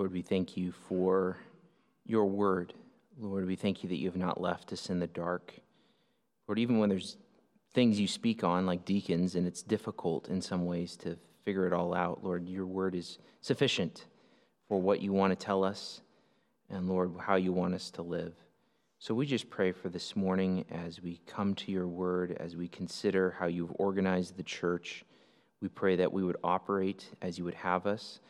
Lord, we thank you for your word. Lord, we thank you that you have not left us in the dark. Lord, even when there's things you speak on, like deacons, and it's difficult in some ways to figure it all out, Lord, your word is sufficient for what you want to tell us, and Lord, how you want us to live. So we just pray for this morning as we come to your word, as we consider how you've organized the church. We pray that we would operate as you would have us,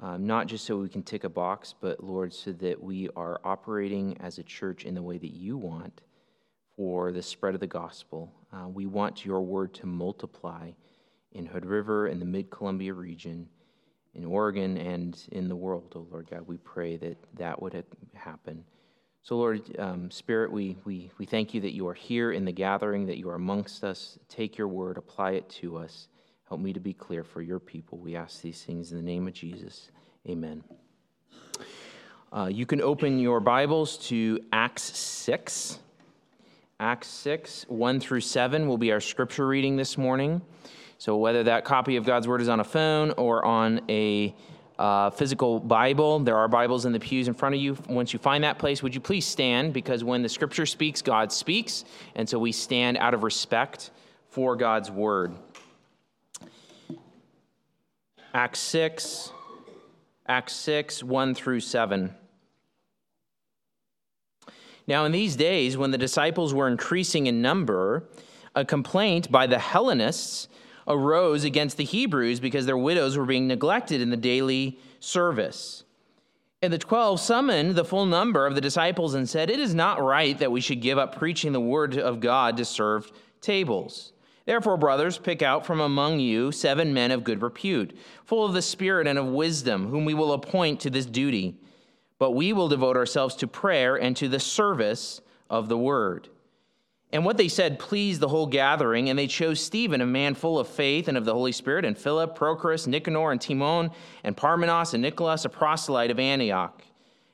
um, not just so we can tick a box, but Lord, so that we are operating as a church in the way that you want for the spread of the gospel. Uh, we want your word to multiply in Hood River and the mid Columbia region, in Oregon, and in the world. Oh Lord God, we pray that that would happen. So, Lord, um, Spirit, we, we, we thank you that you are here in the gathering, that you are amongst us. Take your word, apply it to us. Help me to be clear for your people. We ask these things in the name of Jesus. Amen. Uh, you can open your Bibles to Acts 6. Acts 6, 1 through 7 will be our scripture reading this morning. So, whether that copy of God's Word is on a phone or on a uh, physical Bible. There are Bibles in the pews in front of you. Once you find that place, would you please stand? Because when the scripture speaks, God speaks. And so we stand out of respect for God's word. Acts 6, Acts 6, 1 through 7. Now, in these days, when the disciples were increasing in number, a complaint by the Hellenists arose against the Hebrews because their widows were being neglected in the daily service. And the twelve summoned the full number of the disciples and said, It is not right that we should give up preaching the word of God to serve tables. Therefore, brothers, pick out from among you seven men of good repute, full of the Spirit and of wisdom, whom we will appoint to this duty. But we will devote ourselves to prayer and to the service of the word. And what they said pleased the whole gathering, and they chose Stephen, a man full of faith and of the Holy Spirit, and Philip, Prochorus, Nicanor, and Timon, and Parmenas, and Nicholas, a proselyte of Antioch.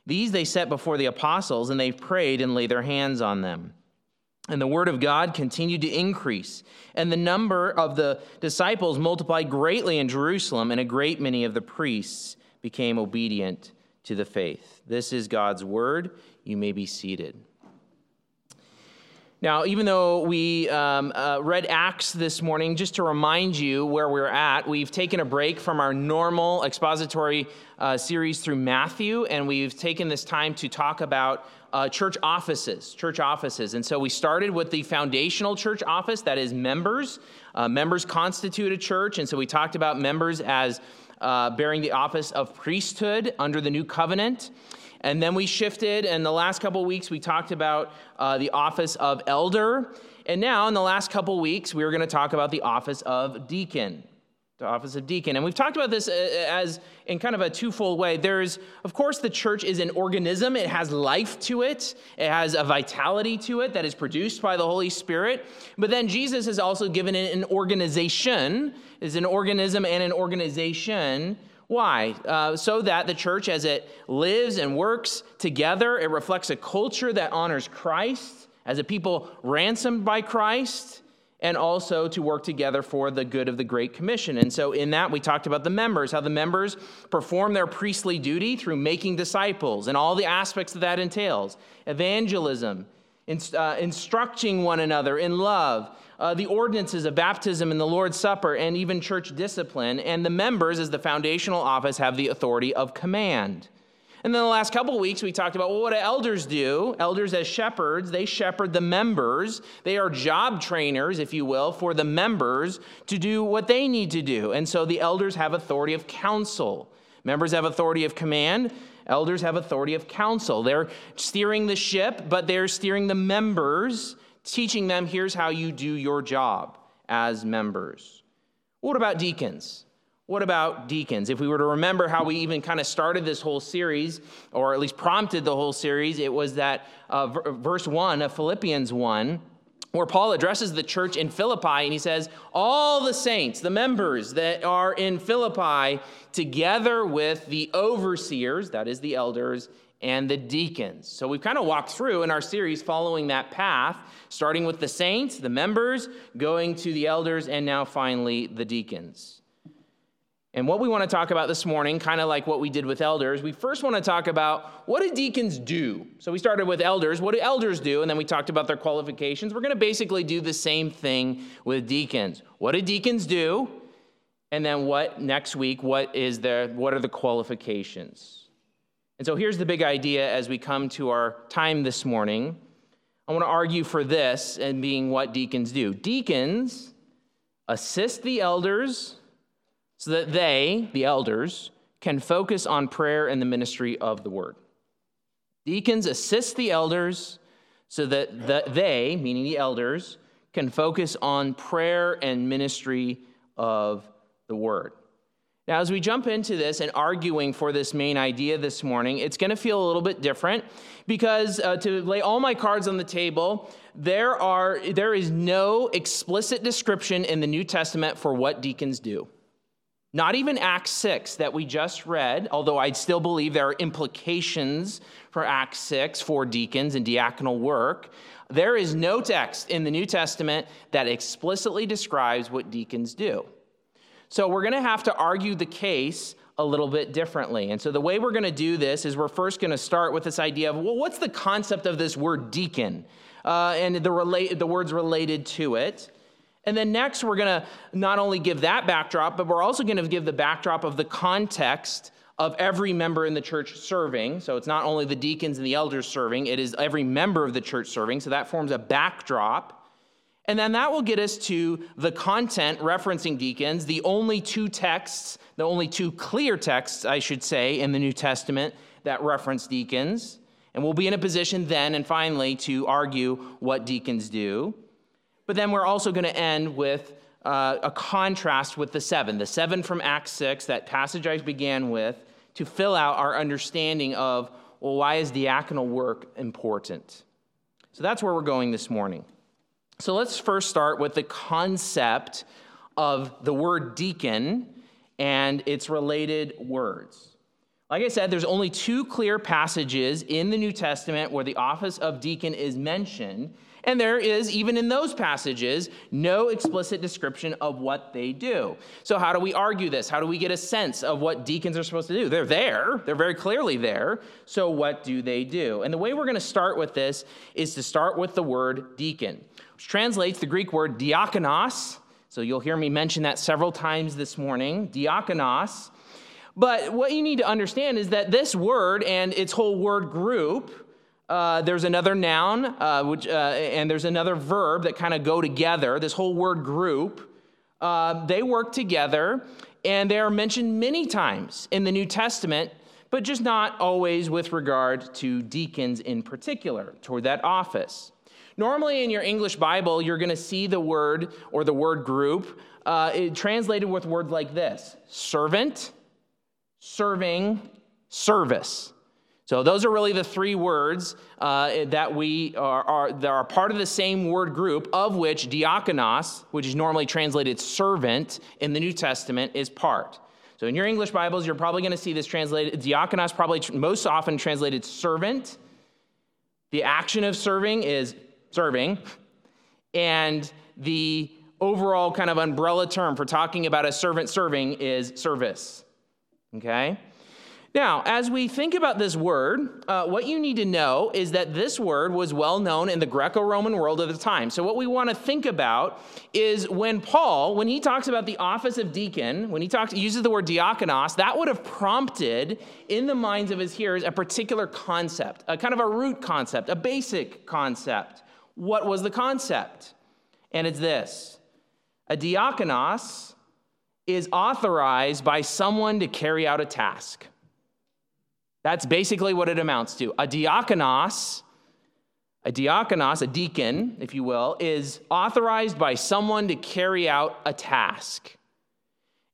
These they set before the apostles, and they prayed and laid their hands on them. And the word of God continued to increase, and the number of the disciples multiplied greatly in Jerusalem, and a great many of the priests became obedient to the faith. This is God's word. You may be seated. Now, even though we um, uh, read Acts this morning, just to remind you where we're at, we've taken a break from our normal expository uh, series through Matthew, and we've taken this time to talk about uh, church offices, church offices. And so we started with the foundational church office, that is members. Uh, members constitute a church, and so we talked about members as uh, bearing the office of priesthood under the new covenant. And then we shifted, and the last couple weeks we talked about uh, the office of elder. And now, in the last couple weeks, we are going to talk about the office of deacon. The office of deacon. And we've talked about this uh, uh, as in kind of a twofold way. There's, of course, the church is an organism, it has life to it, it has a vitality to it that is produced by the Holy Spirit. But then Jesus has also given it an organization, is an organism and an organization why? Uh, so that the church, as it lives and works together, it reflects a culture that honors Christ as a people ransomed by Christ, and also to work together for the good of the Great Commission. And so, in that, we talked about the members, how the members perform their priestly duty through making disciples and all the aspects that that entails evangelism, uh, instructing one another in love uh, the ordinances of baptism and the Lord's Supper, and even church discipline. And the members, as the foundational office, have the authority of command. And then the last couple weeks, we talked about well, what do elders do? Elders, as shepherds, they shepherd the members. They are job trainers, if you will, for the members to do what they need to do. And so the elders have authority of counsel. Members have authority of command. Elders have authority of counsel. They're steering the ship, but they're steering the members teaching them here's how you do your job as members. What about deacons? What about deacons? If we were to remember how we even kind of started this whole series, or at least prompted the whole series, it was that uh, verse 1 of Philippians 1, where Paul addresses the church in Philippi and he says, All the saints, the members that are in Philippi, together with the overseers, that is the elders, and the deacons. So we've kind of walked through in our series following that path, starting with the saints, the members, going to the elders, and now finally the deacons. And what we want to talk about this morning, kind of like what we did with elders, we first want to talk about what do deacons do? So we started with elders. What do elders do? And then we talked about their qualifications. We're going to basically do the same thing with deacons. What do deacons do? And then what next week, what is their what are the qualifications? And so here's the big idea as we come to our time this morning. I want to argue for this and being what deacons do. Deacons assist the elders so that they, the elders, can focus on prayer and the ministry of the word. Deacons assist the elders so that the, they, meaning the elders, can focus on prayer and ministry of the word. Now, as we jump into this and arguing for this main idea this morning, it's going to feel a little bit different because uh, to lay all my cards on the table, there, are, there is no explicit description in the New Testament for what deacons do. Not even Acts 6 that we just read, although I still believe there are implications for Acts 6 for deacons and diaconal work. There is no text in the New Testament that explicitly describes what deacons do. So we're going to have to argue the case a little bit differently. And so the way we're going to do this is we're first going to start with this idea of, well, what's the concept of this word deacon uh, and the, relate, the words related to it? And then next, we're going to not only give that backdrop, but we're also going to give the backdrop of the context of every member in the church serving. So it's not only the deacons and the elders serving, it is every member of the church serving. So that forms a backdrop. And then that will get us to the content referencing deacons, the only two texts, the only two clear texts, I should say, in the New Testament that reference deacons. And we'll be in a position then and finally to argue what deacons do. But then we're also going to end with uh, a contrast with the seven, the seven from Acts 6, that passage I began with, to fill out our understanding of, well, why is diaconal work important? So that's where we're going this morning. So let's first start with the concept of the word deacon and its related words. Like I said, there's only two clear passages in the New Testament where the office of deacon is mentioned, and there is, even in those passages, no explicit description of what they do. So, how do we argue this? How do we get a sense of what deacons are supposed to do? They're there, they're very clearly there. So, what do they do? And the way we're going to start with this is to start with the word deacon, which translates the Greek word diakonos. So, you'll hear me mention that several times this morning. Diakonos. But what you need to understand is that this word and its whole word group uh, there's another noun, uh, which, uh, and there's another verb that kind of go together. This whole word group, uh, they work together, and they are mentioned many times in the New Testament, but just not always with regard to deacons in particular, toward that office. Normally, in your English Bible, you're going to see the word or the word group uh, translated with words like this servant, serving, service. So those are really the three words uh, that we are, are, that are part of the same word group, of which diakonos, which is normally translated servant in the New Testament, is part. So in your English Bibles, you're probably going to see this translated diakonos, probably most often translated servant. The action of serving is serving, and the overall kind of umbrella term for talking about a servant serving is service. Okay. Now, as we think about this word, uh, what you need to know is that this word was well known in the Greco Roman world of the time. So, what we want to think about is when Paul, when he talks about the office of deacon, when he talks, uses the word diakonos, that would have prompted in the minds of his hearers a particular concept, a kind of a root concept, a basic concept. What was the concept? And it's this a diakonos is authorized by someone to carry out a task. That's basically what it amounts to. A diakonos, a diakonos, a deacon, if you will, is authorized by someone to carry out a task.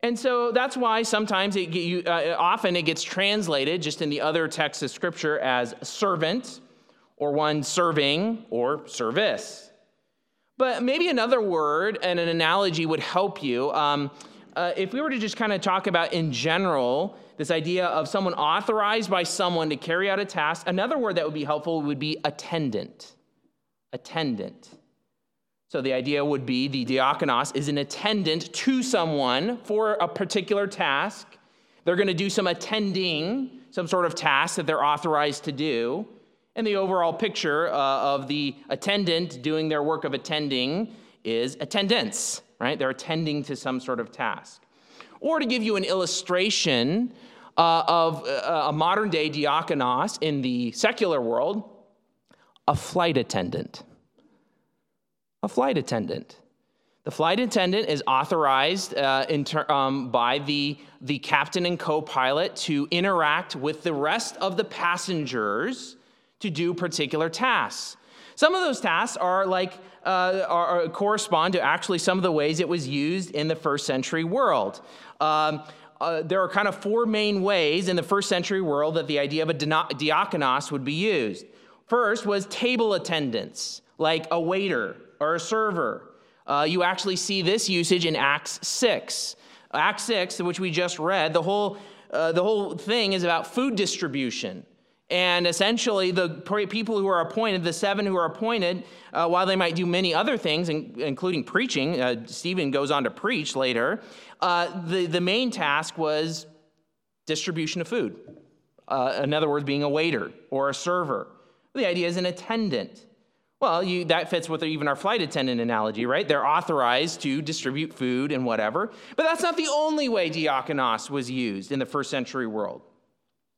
And so that's why sometimes it, you, uh, often it gets translated just in the other texts of scripture as servant or one serving or service. But maybe another word and an analogy would help you. Um, uh, if we were to just kind of talk about in general this idea of someone authorized by someone to carry out a task, another word that would be helpful would be attendant. Attendant. So the idea would be the diakonos is an attendant to someone for a particular task. They're going to do some attending, some sort of task that they're authorized to do. And the overall picture uh, of the attendant doing their work of attending is attendance, right? They're attending to some sort of task. Or to give you an illustration uh, of uh, a modern day diakonos in the secular world, a flight attendant. A flight attendant. The flight attendant is authorized uh, ter- um, by the, the captain and co pilot to interact with the rest of the passengers to do particular tasks. Some of those tasks are like uh, are, are, correspond to actually some of the ways it was used in the first century world. Um, uh, there are kind of four main ways in the first century world that the idea of a diakonos would be used. First was table attendance, like a waiter or a server. Uh, you actually see this usage in Acts 6. Acts 6, which we just read, the whole, uh, the whole thing is about food distribution. And essentially, the people who are appointed, the seven who are appointed, uh, while they might do many other things, including preaching, uh, Stephen goes on to preach later, uh, the, the main task was distribution of food. Uh, in other words, being a waiter or a server. The idea is an attendant. Well, you, that fits with even our flight attendant analogy, right? They're authorized to distribute food and whatever. But that's not the only way diakonos was used in the first century world.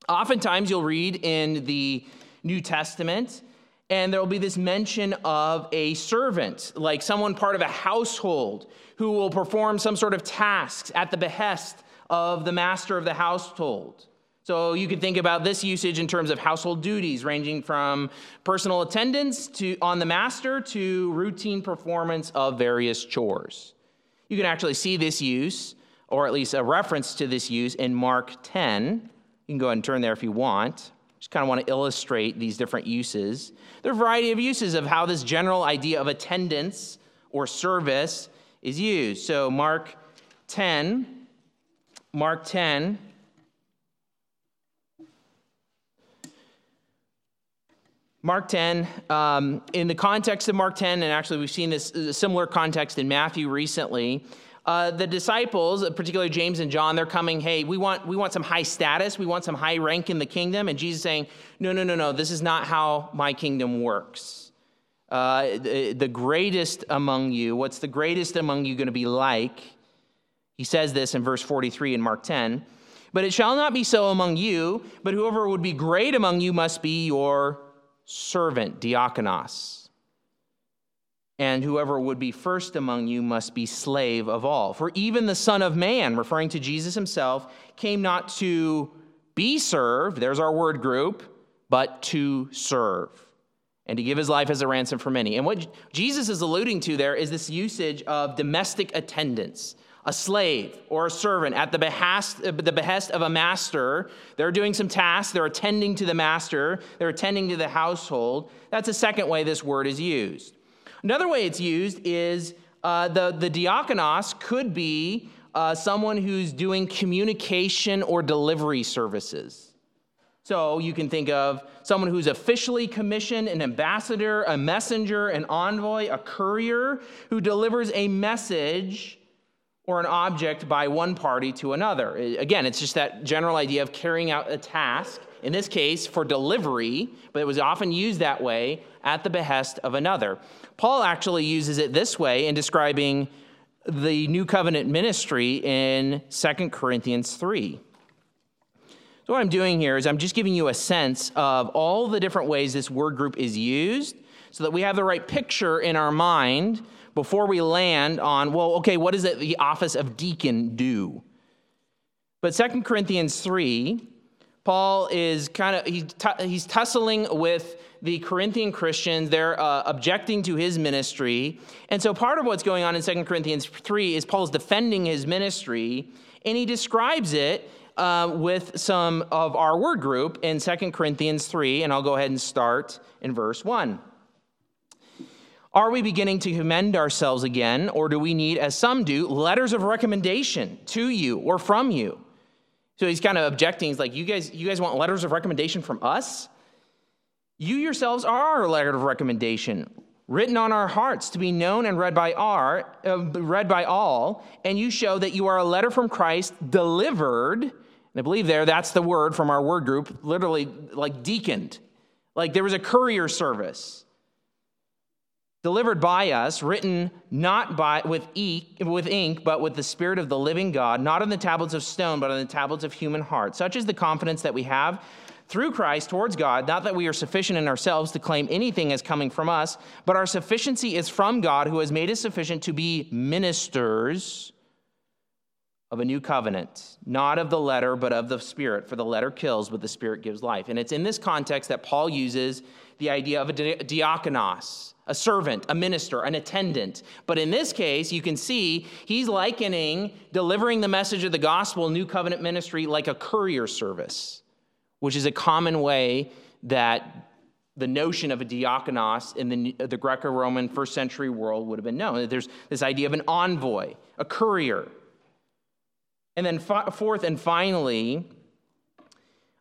Oftentimes, you'll read in the New Testament, and there will be this mention of a servant, like someone part of a household, who will perform some sort of tasks at the behest of the master of the household. So you could think about this usage in terms of household duties, ranging from personal attendance to, on the master to routine performance of various chores. You can actually see this use, or at least a reference to this use, in Mark 10. You can go ahead and turn there if you want. Just kind of want to illustrate these different uses. There are a variety of uses of how this general idea of attendance or service is used. So, Mark 10, Mark 10, Mark 10, um, in the context of Mark 10, and actually we've seen this similar context in Matthew recently, uh, the disciples, particularly James and John, they're coming, hey, we want, we want some high status, we want some high rank in the kingdom. And Jesus saying, no, no, no, no, this is not how my kingdom works. Uh, the, the greatest among you, what's the greatest among you going to be like? He says this in verse 43 in Mark 10. But it shall not be so among you, but whoever would be great among you must be your servant, diakonos and whoever would be first among you must be slave of all. For even the Son of Man, referring to Jesus himself, came not to be served, there's our word group, but to serve and to give his life as a ransom for many. And what Jesus is alluding to there is this usage of domestic attendance. A slave or a servant at the behest, the behest of a master. They're doing some tasks, they're attending to the master, they're attending to the household. That's a second way this word is used. Another way it's used is uh, the, the diakonos could be uh, someone who's doing communication or delivery services. So you can think of someone who's officially commissioned, an ambassador, a messenger, an envoy, a courier who delivers a message or an object by one party to another. Again, it's just that general idea of carrying out a task, in this case for delivery, but it was often used that way at the behest of another. Paul actually uses it this way in describing the new covenant ministry in 2 Corinthians 3. So, what I'm doing here is I'm just giving you a sense of all the different ways this word group is used so that we have the right picture in our mind before we land on, well, okay, what does the office of deacon do? But 2 Corinthians 3, Paul is kind of, he's tussling with the Corinthian Christians. They're uh, objecting to his ministry. And so part of what's going on in 2 Corinthians 3 is Paul's defending his ministry, and he describes it uh, with some of our word group in 2 Corinthians 3, and I'll go ahead and start in verse 1. Are we beginning to commend ourselves again, or do we need, as some do, letters of recommendation to you or from you? So he's kind of objecting. He's like, you guys, you guys want letters of recommendation from us? You yourselves are our letter of recommendation. written on our hearts to be known and read by, our, uh, read by all, and you show that you are a letter from Christ delivered. And I believe there, that's the word from our word group, literally like deaconed. Like there was a courier service delivered by us, written not by with ink, with ink, but with the Spirit of the living God, not on the tablets of stone, but on the tablets of human heart. Such is the confidence that we have through Christ towards God, not that we are sufficient in ourselves to claim anything as coming from us, but our sufficiency is from God who has made us sufficient to be ministers of a new covenant, not of the letter, but of the Spirit. For the letter kills, but the Spirit gives life. And it's in this context that Paul uses the idea of a diakonos, a servant, a minister, an attendant. But in this case, you can see he's likening delivering the message of the gospel, new covenant ministry, like a courier service which is a common way that the notion of a diakonos in the, the Greco Roman first century world would have been known. There's this idea of an envoy, a courier. And then, fourth and finally,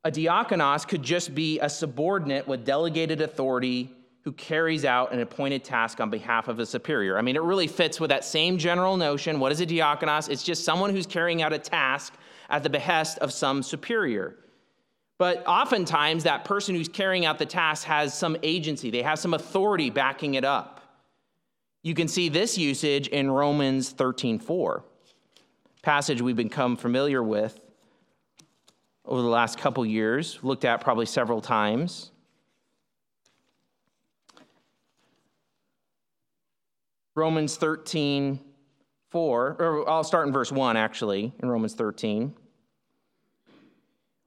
a diakonos could just be a subordinate with delegated authority who carries out an appointed task on behalf of a superior. I mean, it really fits with that same general notion. What is a diakonos? It's just someone who's carrying out a task at the behest of some superior. But oftentimes, that person who's carrying out the task has some agency, they have some authority backing it up. You can see this usage in Romans 13 4, passage we've become familiar with over the last couple years, looked at probably several times. Romans 13 4, or I'll start in verse 1 actually, in Romans 13.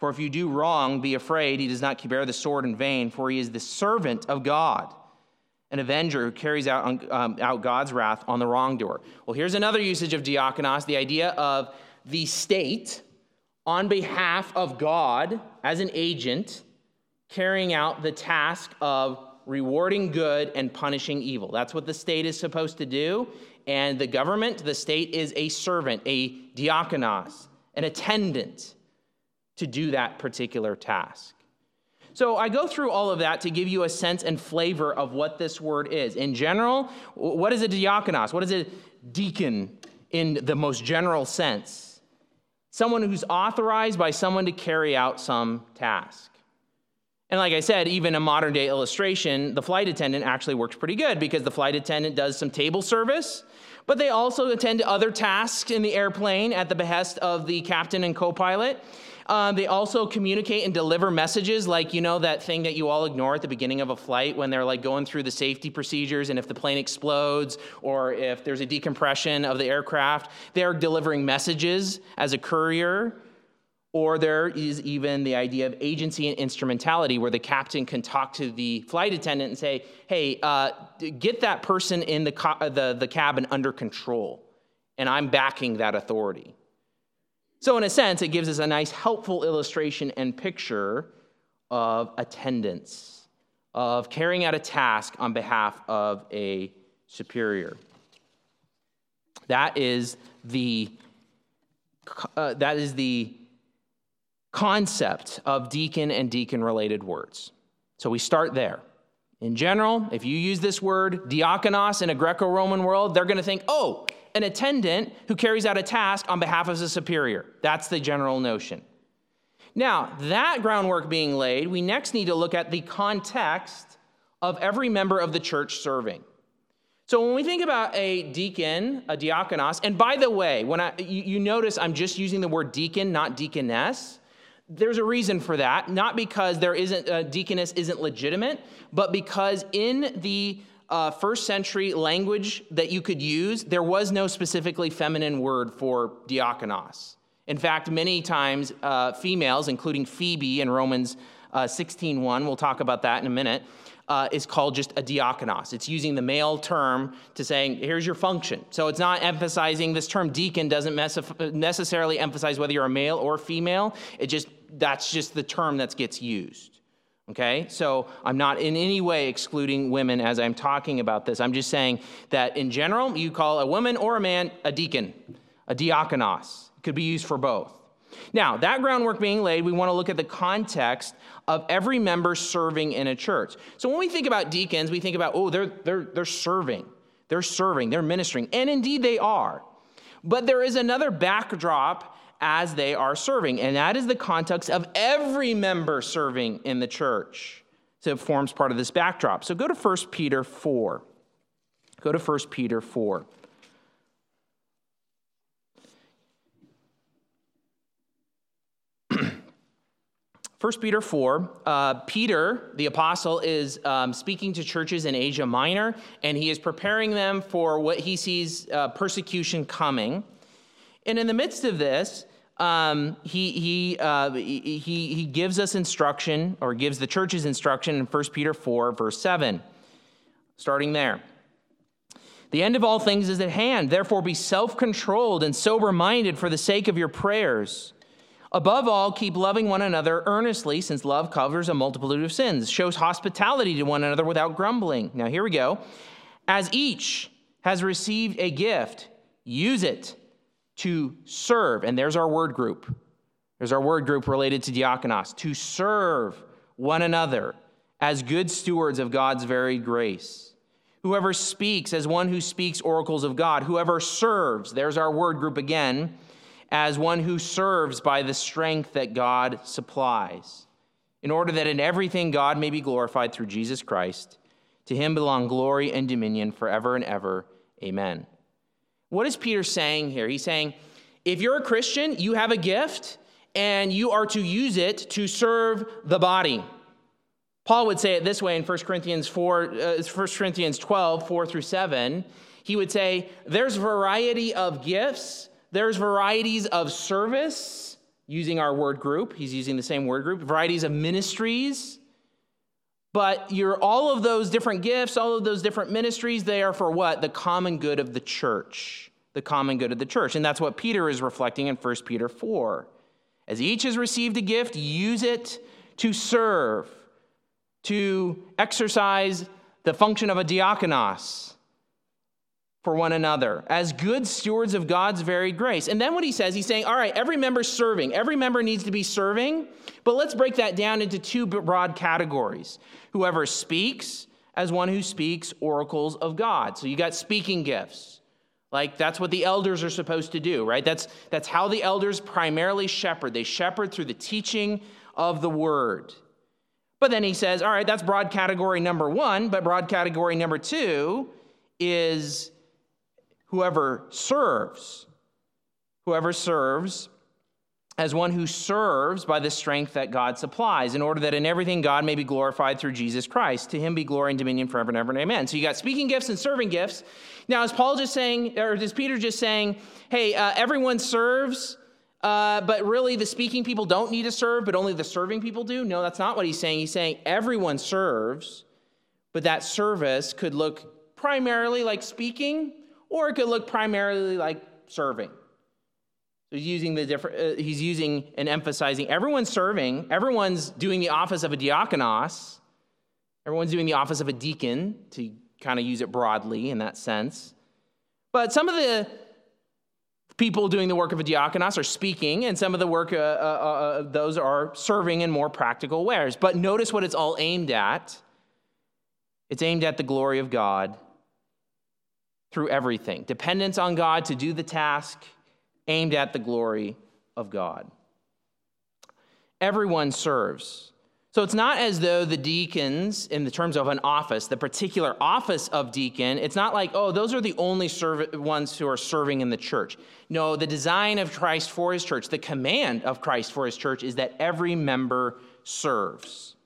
For if you do wrong, be afraid. He does not bear the sword in vain, for he is the servant of God, an avenger who carries out, um, out God's wrath on the wrongdoer. Well, here's another usage of diakonos the idea of the state on behalf of God as an agent carrying out the task of rewarding good and punishing evil. That's what the state is supposed to do. And the government, the state, is a servant, a diakonos, an attendant to do that particular task. So I go through all of that to give you a sense and flavor of what this word is. In general, what is a diakonos? What is a deacon in the most general sense? Someone who's authorized by someone to carry out some task. And like I said, even a modern day illustration, the flight attendant actually works pretty good because the flight attendant does some table service, but they also attend to other tasks in the airplane at the behest of the captain and co pilot. Um, they also communicate and deliver messages like, you know, that thing that you all ignore at the beginning of a flight when they're like going through the safety procedures and if the plane explodes or if there's a decompression of the aircraft, they're delivering messages as a courier. Or there is even the idea of agency and instrumentality, where the captain can talk to the flight attendant and say, hey, uh, get that person in the, co- the, the cabin under control. And I'm backing that authority. So, in a sense, it gives us a nice, helpful illustration and picture of attendance, of carrying out a task on behalf of a superior. That is the, uh, that is the concept of deacon and deacon related words. So we start there. In general, if you use this word diakonos in a Greco Roman world, they're going to think, oh, an attendant who carries out a task on behalf of a superior. That's the general notion. Now, that groundwork being laid, we next need to look at the context of every member of the church serving. So when we think about a deacon, a diakonos, and by the way, when I you, you notice I'm just using the word deacon, not deaconess. There's a reason for that, not because there isn't a deaconess isn't legitimate, but because in the uh, first century language that you could use, there was no specifically feminine word for diakonos. In fact, many times uh, females, including Phoebe in Romans uh, 16.1, we'll talk about that in a minute, uh, is called just a diakonos. It's using the male term to saying, here's your function. So it's not emphasizing, this term deacon doesn't necessarily emphasize whether you're a male or female. It just, that's just the term that gets used. Okay? So I'm not in any way excluding women as I'm talking about this. I'm just saying that in general, you call a woman or a man a deacon, a diakonos. It could be used for both. Now, that groundwork being laid, we want to look at the context of every member serving in a church. So when we think about deacons, we think about, oh, they're, they're, they're serving. They're serving, they're ministering. And indeed they are. But there is another backdrop as they are serving, and that is the context of every member serving in the church. So it forms part of this backdrop. So go to 1 Peter 4. Go to 1 Peter 4. 1 Peter 4, uh, Peter, the apostle, is um, speaking to churches in Asia Minor, and he is preparing them for what he sees uh, persecution coming. And in the midst of this, um, he, he, uh, he, he gives us instruction, or gives the churches instruction in 1 Peter 4, verse 7. Starting there. The end of all things is at hand. Therefore, be self controlled and sober minded for the sake of your prayers. Above all, keep loving one another earnestly, since love covers a multitude of sins, shows hospitality to one another without grumbling. Now, here we go. As each has received a gift, use it to serve. And there's our word group. There's our word group related to diakonos to serve one another as good stewards of God's varied grace. Whoever speaks as one who speaks oracles of God, whoever serves, there's our word group again as one who serves by the strength that God supplies, in order that in everything God may be glorified through Jesus Christ. To him belong glory and dominion forever and ever. Amen. What is Peter saying here? He's saying, if you're a Christian, you have a gift and you are to use it to serve the body. Paul would say it this way in 1 Corinthians 4, uh, 1 Corinthians 12, 4 through 7. He would say, There's variety of gifts, there's varieties of service, using our word group. He's using the same word group. Varieties of ministries. But you're all of those different gifts, all of those different ministries, they are for what? The common good of the church. The common good of the church. And that's what Peter is reflecting in 1 Peter 4. As each has received a gift, use it to serve, to exercise the function of a diakonos for one another as good stewards of God's varied grace. And then what he says, he's saying, all right, every member's serving. Every member needs to be serving, but let's break that down into two broad categories. Whoever speaks, as one who speaks oracles of God. So you got speaking gifts. Like that's what the elders are supposed to do, right? That's that's how the elders primarily shepherd. They shepherd through the teaching of the word. But then he says, all right, that's broad category number 1, but broad category number 2 is whoever serves, whoever serves as one who serves by the strength that God supplies, in order that in everything God may be glorified through Jesus Christ. To him be glory and dominion forever and ever and amen. So you got speaking gifts and serving gifts. Now, is Paul just saying, or is Peter just saying, hey, uh, everyone serves, uh, but really the speaking people don't need to serve, but only the serving people do? No, that's not what he's saying. He's saying everyone serves, but that service could look primarily like speaking or it could look primarily like serving. So he's using the different. Uh, he's using and emphasizing everyone's serving. Everyone's doing the office of a diakonos. Everyone's doing the office of a deacon to kind of use it broadly in that sense. But some of the people doing the work of a diakonos are speaking, and some of the work uh, uh, uh, those are serving in more practical ways. But notice what it's all aimed at. It's aimed at the glory of God through everything. Dependence on God to do the task aimed at the glory of God. Everyone serves. So it's not as though the deacons, in the terms of an office, the particular office of deacon, it's not like, oh, those are the only serv- ones who are serving in the church. No, the design of Christ for his church, the command of Christ for his church is that every member serves.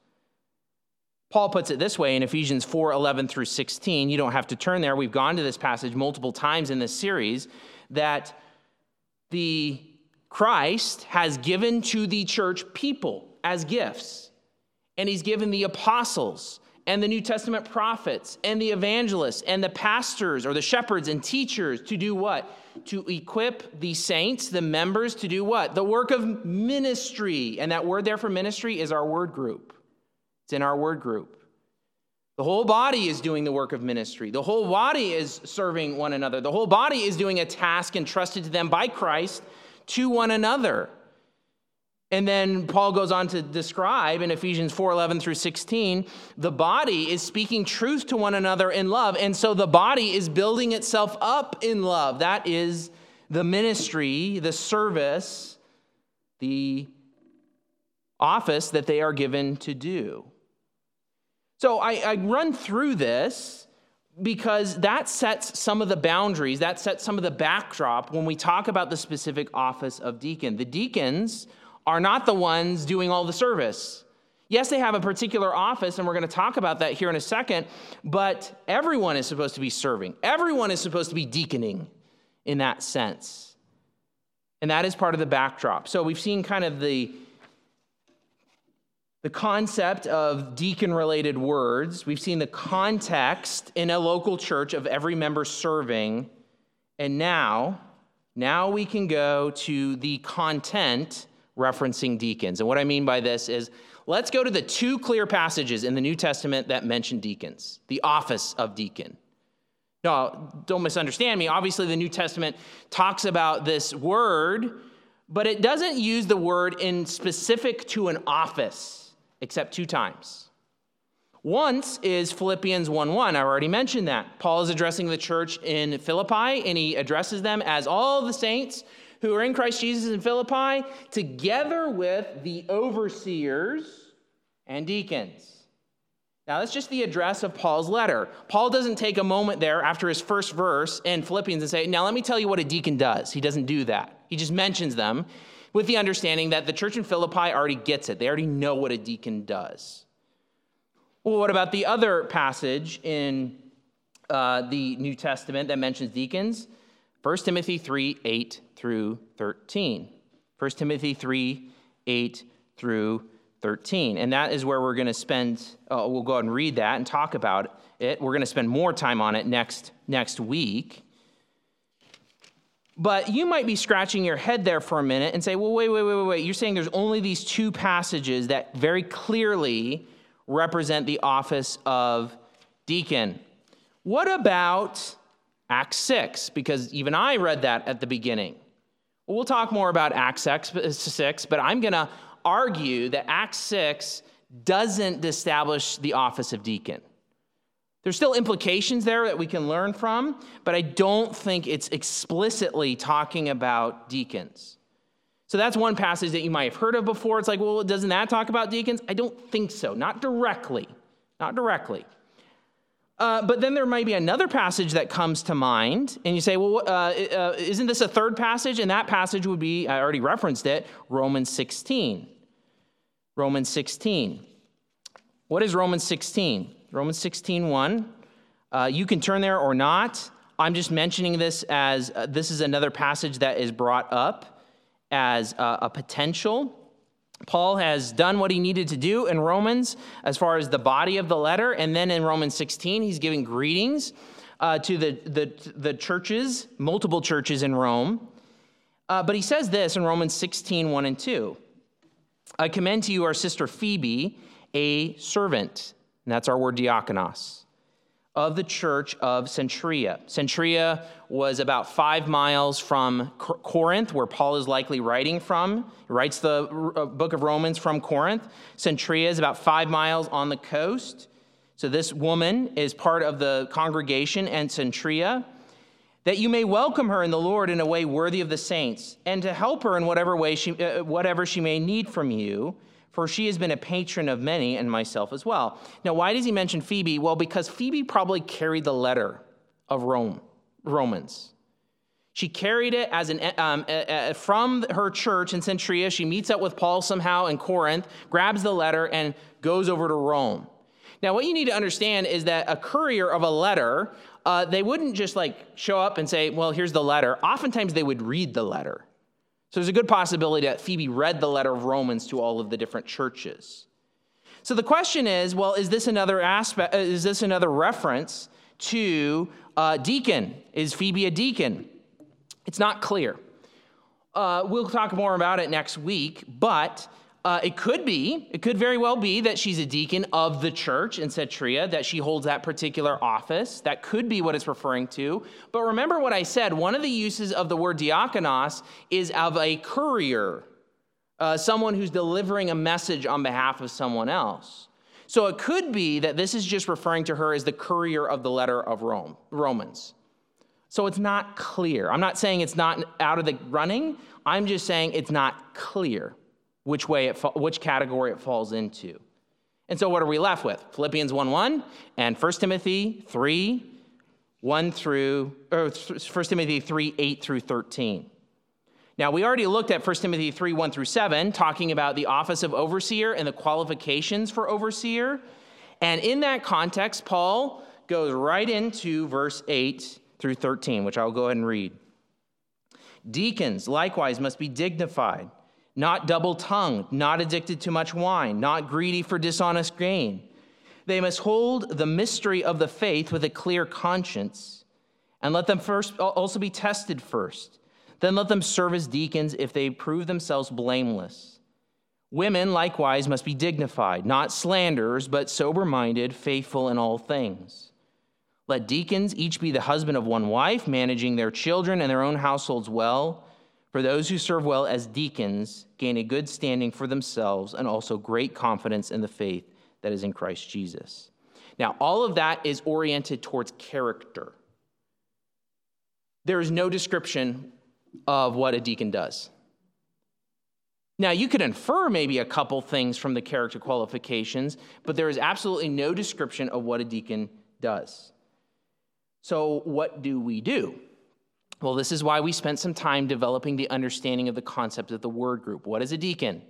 Paul puts it this way in Ephesians 4 11 through 16. You don't have to turn there. We've gone to this passage multiple times in this series that the Christ has given to the church people as gifts. And he's given the apostles and the New Testament prophets and the evangelists and the pastors or the shepherds and teachers to do what? To equip the saints, the members, to do what? The work of ministry. And that word there for ministry is our word group. It's in our word group. The whole body is doing the work of ministry. The whole body is serving one another. The whole body is doing a task entrusted to them by Christ to one another. And then Paul goes on to describe in Ephesians 4:11 through 16, the body is speaking truth to one another in love. And so the body is building itself up in love. That is the ministry, the service, the office that they are given to do. So I, I run through this because that sets some of the boundaries, that sets some of the backdrop when we talk about the specific office of deacon. The deacons are not the ones doing all the service. Yes, they have a particular office, and we're going to talk about that here in a second, but everyone is supposed to be serving. Everyone is supposed to be deaconing in that sense. And that is part of the backdrop. So we've seen kind of the, the concept of deacon related words. We've seen the context in a local church of every member serving. And now, now we can go to the content referencing deacons. And what I mean by this is let's go to the two clear passages in the New Testament that mention deacons, the office of deacon. Now, don't misunderstand me. Obviously, the New Testament talks about this word, but it doesn't use the word in specific to an office except two times. Once is Philippians 1 1. I already mentioned that. Paul is addressing the church in Philippi and he addresses them as all the saints who are in Christ Jesus in Philippi, together with the overseers and deacons. Now, that's just the address of Paul's letter. Paul doesn't take a moment there after his first verse in Philippians and say, Now, let me tell you what a deacon does. He doesn't do that. He just mentions them with the understanding that the church in Philippi already gets it. They already know what a deacon does. Well, what about the other passage in uh, the New Testament that mentions deacons? 1 Timothy 3 8 through 13. 1 Timothy 3 8 through 13. And that is where we're going to spend, uh, we'll go ahead and read that and talk about it. We're going to spend more time on it next, next week. But you might be scratching your head there for a minute and say, well, wait, wait, wait, wait, wait. You're saying there's only these two passages that very clearly represent the office of deacon. What about Acts 6, because even I read that at the beginning. Well, we'll talk more about Acts 6, but I'm going to argue that Acts 6 doesn't establish the office of deacon. There's still implications there that we can learn from, but I don't think it's explicitly talking about deacons. So that's one passage that you might have heard of before. It's like, well, doesn't that talk about deacons? I don't think so. Not directly. Not directly. Uh, but then there might be another passage that comes to mind, and you say, well, uh, uh, isn't this a third passage? And that passage would be, I already referenced it, Romans 16. Romans 16. What is Romans 16? Romans 16, 1. Uh, you can turn there or not. I'm just mentioning this as uh, this is another passage that is brought up as a potential Paul has done what he needed to do in Romans as far as the body of the letter. And then in Romans 16, he's giving greetings uh, to the, the, the churches, multiple churches in Rome. Uh, but he says this in Romans 16, 1 and 2. I commend to you our sister Phoebe, a servant. And that's our word diakonos of the church of Cenchrea. Cenchrea was about five miles from Corinth, where Paul is likely writing from. He writes the uh, book of Romans from Corinth. Cenchrea is about five miles on the coast. So this woman is part of the congregation and Cenchrea. That you may welcome her in the Lord in a way worthy of the saints, and to help her in whatever way she, uh, whatever she may need from you for she has been a patron of many and myself as well. Now, why does he mention Phoebe? Well, because Phoebe probably carried the letter of Rome, Romans. She carried it as an, um, from her church in Cenchrea. She meets up with Paul somehow in Corinth, grabs the letter, and goes over to Rome. Now, what you need to understand is that a courier of a letter, uh, they wouldn't just like show up and say, Well, here's the letter. Oftentimes, they would read the letter. So there's a good possibility that Phoebe read the letter of Romans to all of the different churches. So the question is, well, is this another aspect? Uh, is this another reference to uh, deacon? Is Phoebe a deacon? It's not clear. Uh, we'll talk more about it next week, but uh, it could be, it could very well be that she's a deacon of the church in Cenchrea, that she holds that particular office. That could be what it's referring to. But remember what I said one of the uses of the word diakonos is of a courier, uh, someone who's delivering a message on behalf of someone else. So it could be that this is just referring to her as the courier of the letter of Rome, Romans. So it's not clear. I'm not saying it's not out of the running. I'm just saying it's not clear which way it which category it falls into. And so what are we left with? Philippians 1:1 and 1 Timothy 3 1 through or 1 Timothy 3 8 through 13. Now, we already looked at 1 Timothy 3 1 through 7, talking about the office of overseer and the qualifications for overseer. And in that context, Paul goes right into verse 8 through 13, which I'll go ahead and read. Deacons likewise must be dignified not double tongued, not addicted to much wine, not greedy for dishonest gain. They must hold the mystery of the faith with a clear conscience, and let them first also be tested first. Then let them serve as deacons if they prove themselves blameless. Women likewise must be dignified, not slanderers, but sober minded, faithful in all things. Let deacons each be the husband of one wife, managing their children and their own households well. For those who serve well as deacons gain a good standing for themselves and also great confidence in the faith that is in Christ Jesus. Now, all of that is oriented towards character. There is no description of what a deacon does. Now, you could infer maybe a couple things from the character qualifications, but there is absolutely no description of what a deacon does. So, what do we do? Well, this is why we spent some time developing the understanding of the concept of the word group. What is a deacon?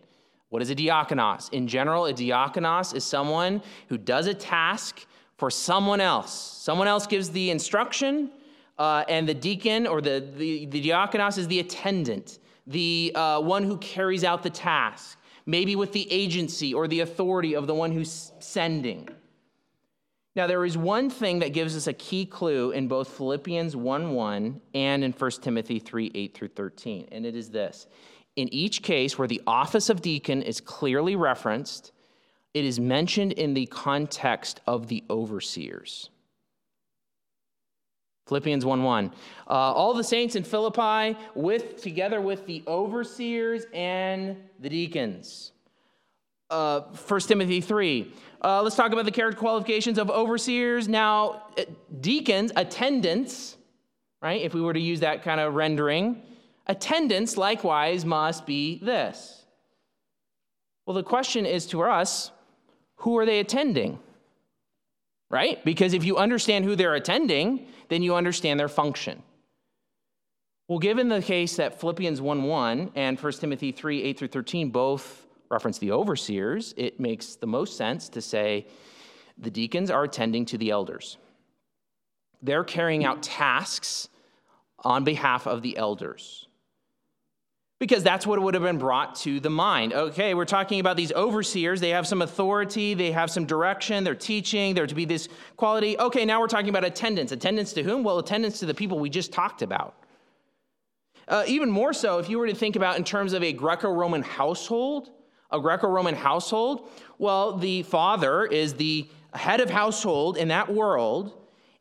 What is a diakonos? In general, a diakonos is someone who does a task for someone else. Someone else gives the instruction, uh, and the deacon or the, the, the diakonos is the attendant, the uh, one who carries out the task, maybe with the agency or the authority of the one who's sending. Now, there is one thing that gives us a key clue in both Philippians 1 1 and in 1 Timothy 3 8 through 13, and it is this. In each case where the office of deacon is clearly referenced, it is mentioned in the context of the overseers. Philippians 1 1. Uh, all the saints in Philippi, with, together with the overseers and the deacons. Uh, 1 Timothy 3. Uh, let's talk about the character qualifications of overseers. Now, uh, deacons, attendants, right? If we were to use that kind of rendering, attendants likewise must be this. Well, the question is to us who are they attending? Right? Because if you understand who they're attending, then you understand their function. Well, given the case that Philippians 1 1 and 1 Timothy 3 8 through 13 both reference the overseers, it makes the most sense to say the deacons are attending to the elders. They're carrying out tasks on behalf of the elders. Because that's what would have been brought to the mind. Okay, we're talking about these overseers. They have some authority, they have some direction, they're teaching, they're to be this quality. Okay, now we're talking about attendance. Attendance to whom? Well, attendance to the people we just talked about. Uh, even more so, if you were to think about in terms of a Greco Roman household, a Greco Roman household? Well, the father is the head of household in that world,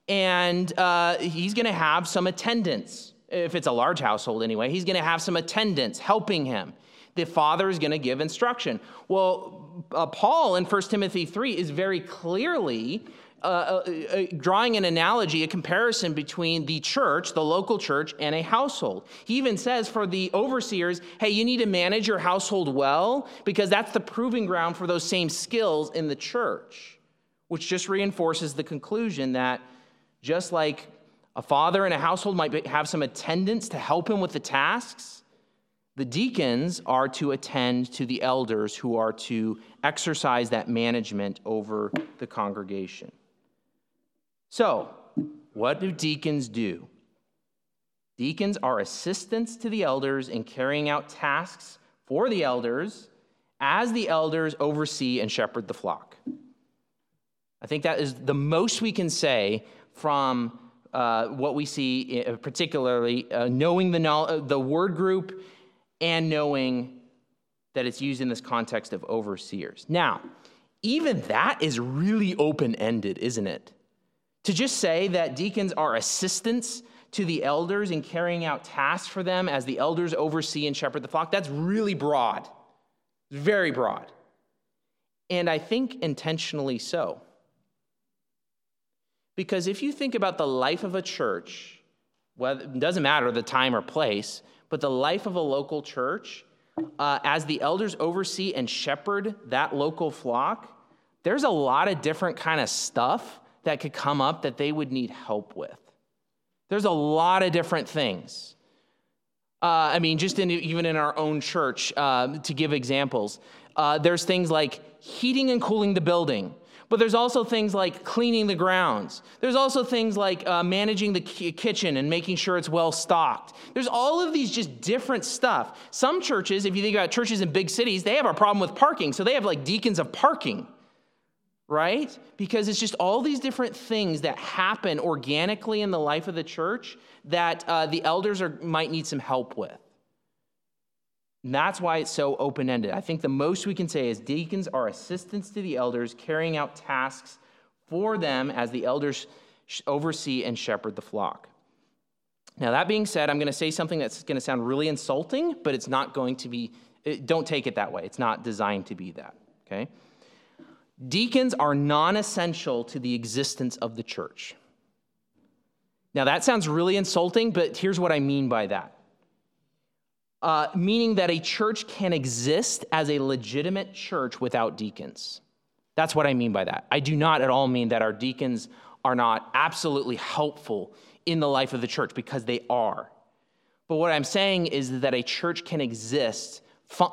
and uh, he's going to have some attendants. If it's a large household, anyway, he's going to have some attendants helping him. The father is going to give instruction. Well, uh, Paul in 1 Timothy 3 is very clearly uh, uh, uh, drawing an analogy, a comparison between the church, the local church, and a household. He even says for the overseers, hey, you need to manage your household well because that's the proving ground for those same skills in the church, which just reinforces the conclusion that just like a father in a household might have some attendants to help him with the tasks, the deacons are to attend to the elders who are to exercise that management over the congregation. So, what do deacons do? Deacons are assistants to the elders in carrying out tasks for the elders as the elders oversee and shepherd the flock. I think that is the most we can say from uh, what we see, uh, particularly uh, knowing the, uh, the word group and knowing that it's used in this context of overseers. Now, even that is really open ended, isn't it? To just say that deacons are assistants to the elders in carrying out tasks for them as the elders oversee and shepherd the flock, that's really broad, very broad. And I think intentionally so. Because if you think about the life of a church, well, it doesn't matter the time or place, but the life of a local church, uh, as the elders oversee and shepherd that local flock, there's a lot of different kind of stuff that could come up that they would need help with. There's a lot of different things. Uh, I mean, just in, even in our own church, uh, to give examples, uh, there's things like heating and cooling the building. But there's also things like cleaning the grounds. There's also things like uh, managing the kitchen and making sure it's well stocked. There's all of these just different stuff. Some churches, if you think about churches in big cities, they have a problem with parking. So they have like deacons of parking right? Because it's just all these different things that happen organically in the life of the church that uh, the elders are, might need some help with. And that's why it's so open ended. I think the most we can say is deacons are assistants to the elders, carrying out tasks for them as the elders oversee and shepherd the flock. Now, that being said, I'm going to say something that's going to sound really insulting, but it's not going to be, don't take it that way. It's not designed to be that, okay? Deacons are non essential to the existence of the church. Now, that sounds really insulting, but here's what I mean by that. Uh, meaning that a church can exist as a legitimate church without deacons. That's what I mean by that. I do not at all mean that our deacons are not absolutely helpful in the life of the church because they are. But what I'm saying is that a church can exist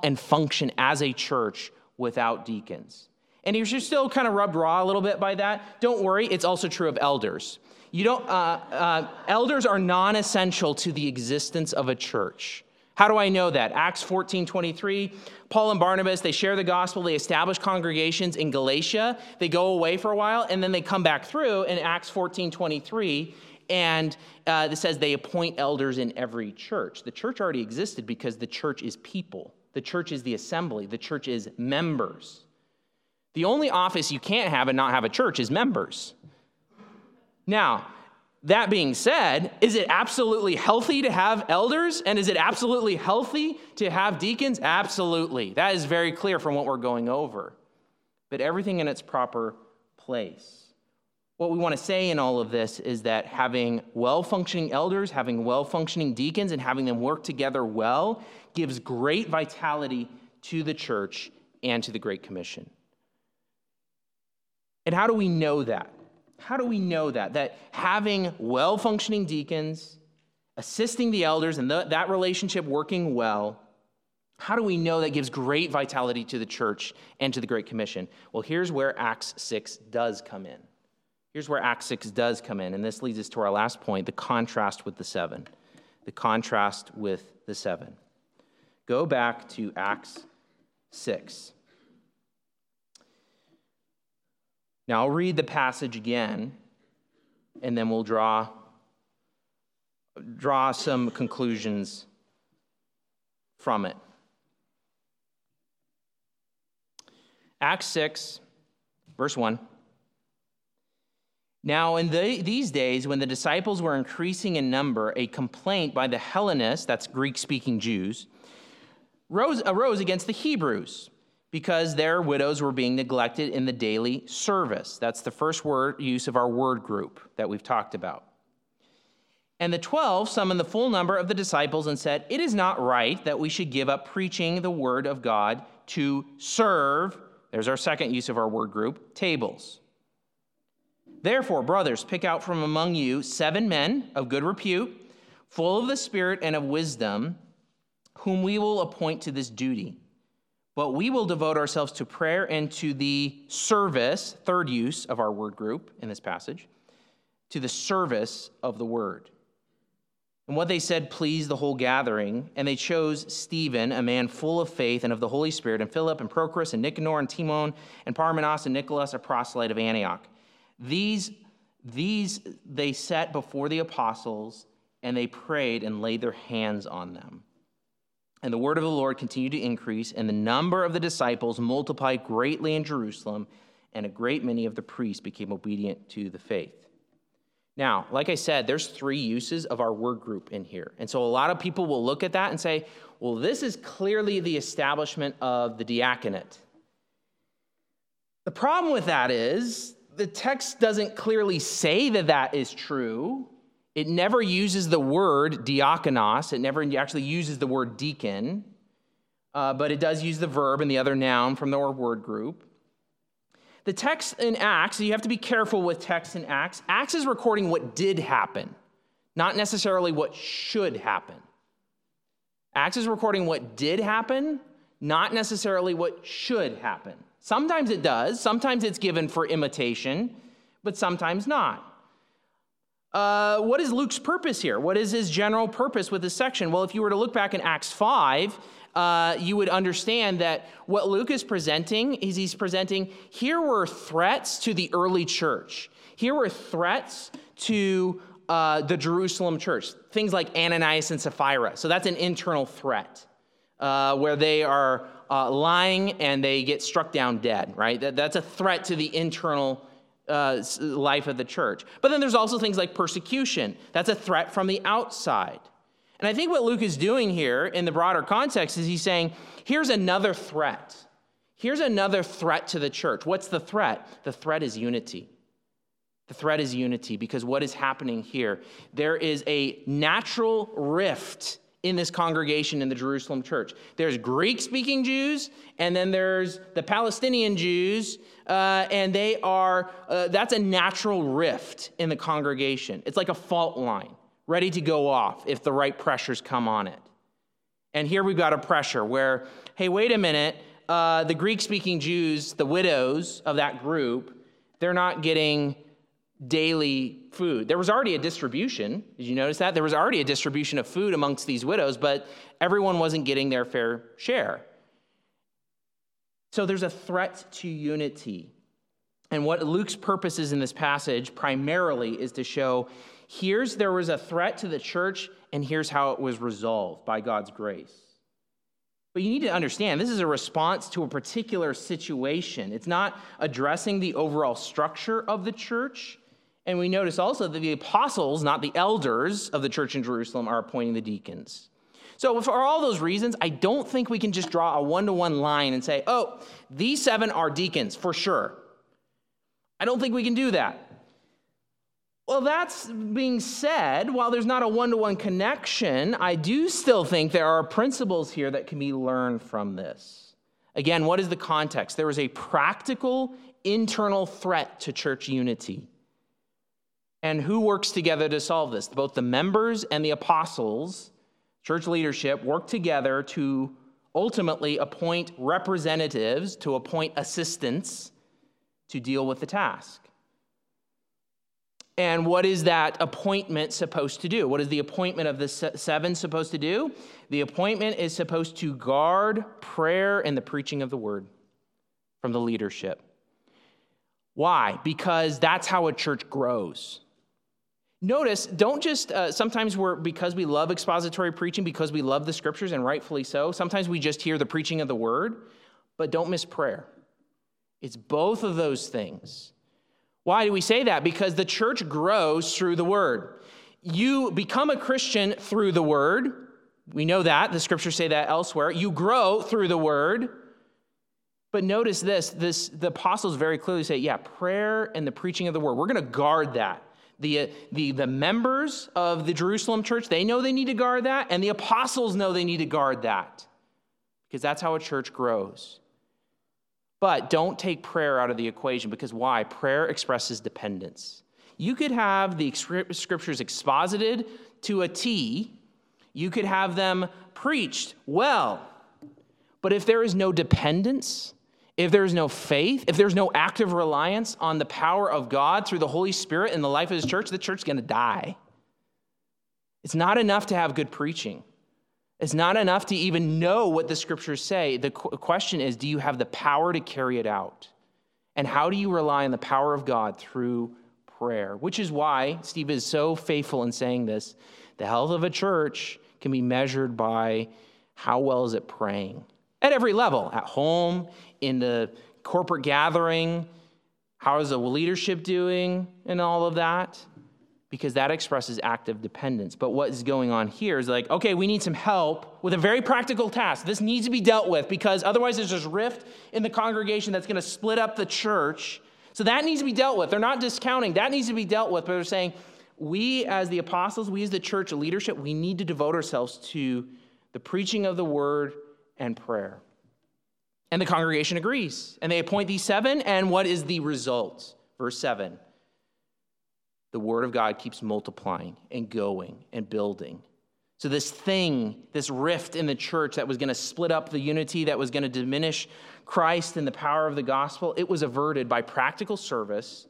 and function as a church without deacons. And if you're still kind of rubbed raw a little bit by that, don't worry, it's also true of elders. You don't, uh, uh, elders are non essential to the existence of a church. How do I know that? Acts 14 23, Paul and Barnabas, they share the gospel, they establish congregations in Galatia, they go away for a while, and then they come back through in Acts 14 23, and uh, it says they appoint elders in every church. The church already existed because the church is people, the church is the assembly, the church is members. The only office you can't have and not have a church is members. Now, that being said, is it absolutely healthy to have elders? And is it absolutely healthy to have deacons? Absolutely. That is very clear from what we're going over. But everything in its proper place. What we want to say in all of this is that having well functioning elders, having well functioning deacons, and having them work together well gives great vitality to the church and to the Great Commission. And how do we know that? How do we know that? That having well functioning deacons, assisting the elders, and the, that relationship working well, how do we know that gives great vitality to the church and to the Great Commission? Well, here's where Acts 6 does come in. Here's where Acts 6 does come in. And this leads us to our last point the contrast with the seven. The contrast with the seven. Go back to Acts 6. Now, I'll read the passage again, and then we'll draw, draw some conclusions from it. Acts 6, verse 1. Now, in the, these days, when the disciples were increasing in number, a complaint by the Hellenists, that's Greek speaking Jews, rose, arose against the Hebrews because their widows were being neglected in the daily service. That's the first word use of our word group that we've talked about. And the 12 summoned the full number of the disciples and said, It is not right that we should give up preaching the word of God to serve, there's our second use of our word group, tables. Therefore, brothers, pick out from among you seven men of good repute, full of the Spirit and of wisdom, whom we will appoint to this duty. But we will devote ourselves to prayer and to the service, third use of our word group in this passage, to the service of the word. And what they said pleased the whole gathering, and they chose Stephen, a man full of faith and of the Holy Spirit, and Philip and Prochorus and Nicanor and Timon and Parmenas and Nicholas, a proselyte of Antioch. These, these they set before the apostles, and they prayed and laid their hands on them. And the word of the Lord continued to increase, and the number of the disciples multiplied greatly in Jerusalem, and a great many of the priests became obedient to the faith. Now, like I said, there's three uses of our word group in here. And so a lot of people will look at that and say, well, this is clearly the establishment of the diaconate. The problem with that is the text doesn't clearly say that that is true. It never uses the word diakonos, it never actually uses the word deacon, uh, but it does use the verb and the other noun from the word group. The text in Acts, you have to be careful with text in Acts. Acts is recording what did happen, not necessarily what should happen. Acts is recording what did happen, not necessarily what should happen. Sometimes it does, sometimes it's given for imitation, but sometimes not. Uh, what is Luke's purpose here? What is his general purpose with this section? Well, if you were to look back in Acts 5, uh, you would understand that what Luke is presenting is he's presenting here were threats to the early church. Here were threats to uh, the Jerusalem church, things like Ananias and Sapphira. So that's an internal threat uh, where they are uh, lying and they get struck down dead, right? That, that's a threat to the internal uh, life of the church. But then there's also things like persecution. That's a threat from the outside. And I think what Luke is doing here in the broader context is he's saying, here's another threat. Here's another threat to the church. What's the threat? The threat is unity. The threat is unity because what is happening here? There is a natural rift in this congregation in the Jerusalem church. There's Greek speaking Jews, and then there's the Palestinian Jews, uh, and they are, uh, that's a natural rift in the congregation. It's like a fault line ready to go off if the right pressures come on it. And here we've got a pressure where, hey, wait a minute, uh, the Greek speaking Jews, the widows of that group, they're not getting daily food. There was already a distribution. Did you notice that? There was already a distribution of food amongst these widows, but everyone wasn't getting their fair share. So there's a threat to unity. And what Luke's purpose is in this passage primarily is to show here's there was a threat to the church, and here's how it was resolved by God's grace. But you need to understand this is a response to a particular situation. It's not addressing the overall structure of the church. And we notice also that the apostles, not the elders of the church in Jerusalem, are appointing the deacons. So, for all those reasons, I don't think we can just draw a one to one line and say, oh, these seven are deacons for sure. I don't think we can do that. Well, that's being said, while there's not a one to one connection, I do still think there are principles here that can be learned from this. Again, what is the context? There is a practical internal threat to church unity. And who works together to solve this? Both the members and the apostles, church leadership, work together to ultimately appoint representatives, to appoint assistants to deal with the task. And what is that appointment supposed to do? What is the appointment of the seven supposed to do? The appointment is supposed to guard prayer and the preaching of the word from the leadership. Why? Because that's how a church grows. Notice, don't just, uh, sometimes we're, because we love expository preaching, because we love the scriptures, and rightfully so, sometimes we just hear the preaching of the word, but don't miss prayer. It's both of those things. Why do we say that? Because the church grows through the word. You become a Christian through the word. We know that. The scriptures say that elsewhere. You grow through the word. But notice this, this the apostles very clearly say, yeah, prayer and the preaching of the word. We're going to guard that. The, uh, the, the members of the Jerusalem church, they know they need to guard that, and the apostles know they need to guard that. Because that's how a church grows. But don't take prayer out of the equation because why? Prayer expresses dependence. You could have the scriptures exposited to a T, you could have them preached well. But if there is no dependence, if there is no faith, if there's no active reliance on the power of God through the Holy Spirit in the life of His church, the church's going to die. It's not enough to have good preaching. It's not enough to even know what the scriptures say. The question is do you have the power to carry it out? And how do you rely on the power of God through prayer? Which is why Steve is so faithful in saying this. The health of a church can be measured by how well is it praying at every level, at home, in the corporate gathering, how is the leadership doing, and all of that because that expresses active dependence. But what is going on here is like, okay, we need some help with a very practical task. This needs to be dealt with because otherwise there's this rift in the congregation that's going to split up the church. So that needs to be dealt with. They're not discounting, that needs to be dealt with, but they're saying, we as the apostles, we as the church leadership, we need to devote ourselves to the preaching of the word and prayer. And the congregation agrees. And they appoint these seven, and what is the result? Verse 7 the word of God keeps multiplying and going and building. So, this thing, this rift in the church that was going to split up the unity, that was going to diminish Christ and the power of the gospel, it was averted by practical service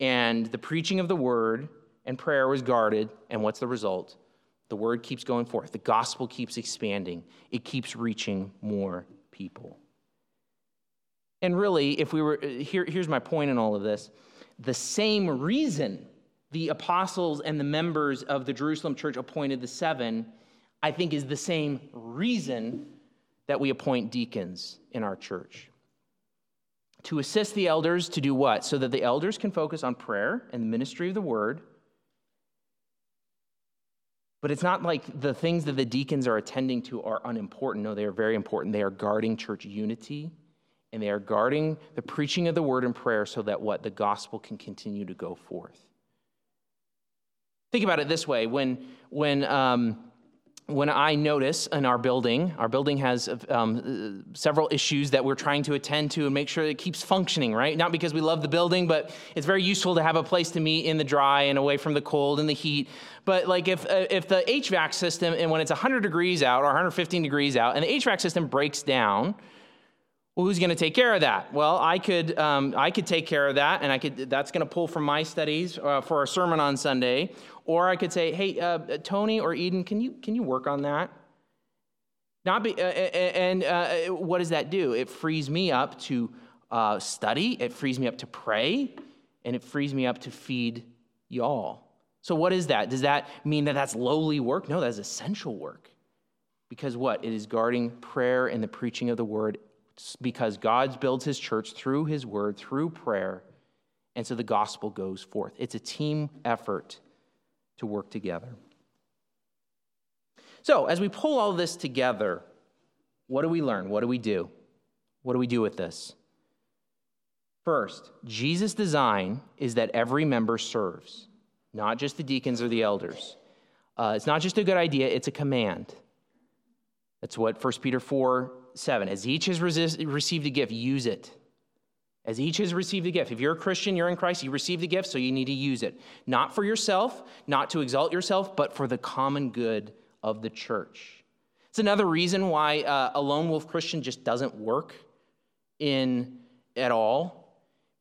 and the preaching of the word, and prayer was guarded. And what's the result? The word keeps going forth, the gospel keeps expanding, it keeps reaching more people. And really, if we were, here, here's my point in all of this the same reason the apostles and the members of the Jerusalem church appointed the seven, I think is the same reason that we appoint deacons in our church. To assist the elders to do what? So that the elders can focus on prayer and the ministry of the word. But it's not like the things that the deacons are attending to are unimportant. No, they are very important. They are guarding church unity and they are guarding the preaching of the word and prayer so that what the gospel can continue to go forth think about it this way when when um, when I notice in our building, our building has um, several issues that we're trying to attend to and make sure it keeps functioning, right? Not because we love the building, but it's very useful to have a place to meet in the dry and away from the cold and the heat. But like if, uh, if the HVAC system, and when it's 100 degrees out or 115 degrees out, and the HVAC system breaks down, well, who's going to take care of that? Well, I could, um, I could take care of that, and I could. That's going to pull from my studies uh, for a sermon on Sunday. Or I could say, "Hey, uh, Tony or Eden, can you can you work on that?" Not be, uh, and uh, what does that do? It frees me up to uh, study. It frees me up to pray, and it frees me up to feed y'all. So, what is that? Does that mean that that's lowly work? No, that's essential work. Because what? It is guarding prayer and the preaching of the word because God builds his church through his word, through prayer, and so the gospel goes forth. It's a team effort to work together. So, as we pull all this together, what do we learn? What do we do? What do we do with this? First, Jesus' design is that every member serves, not just the deacons or the elders. Uh, it's not just a good idea, it's a command. That's what 1 Peter 4 7. As each has resist, received a gift, use it. As each has received a gift. If you're a Christian, you're in Christ, you received a gift, so you need to use it. Not for yourself, not to exalt yourself, but for the common good of the church. It's another reason why uh, a lone wolf Christian just doesn't work in at all.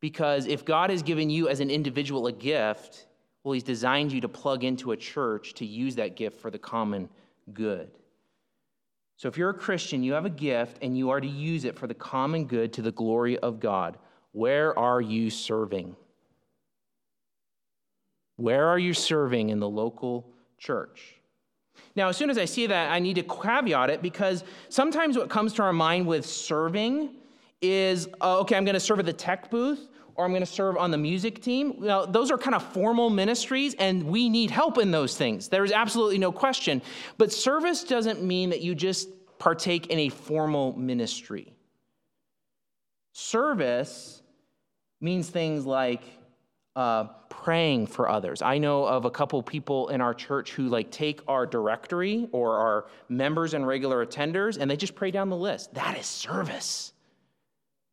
Because if God has given you as an individual a gift, well, He's designed you to plug into a church to use that gift for the common good. So if you're a Christian, you have a gift and you are to use it for the common good to the glory of God. Where are you serving? Where are you serving in the local church? Now, as soon as I see that, I need to caveat it because sometimes what comes to our mind with serving is uh, okay, I'm going to serve at the tech booth or I'm going to serve on the music team. Now, those are kind of formal ministries, and we need help in those things. There's absolutely no question. But service doesn't mean that you just partake in a formal ministry. Service means things like uh, praying for others. I know of a couple people in our church who like take our directory or our members and regular attenders and they just pray down the list. That is service.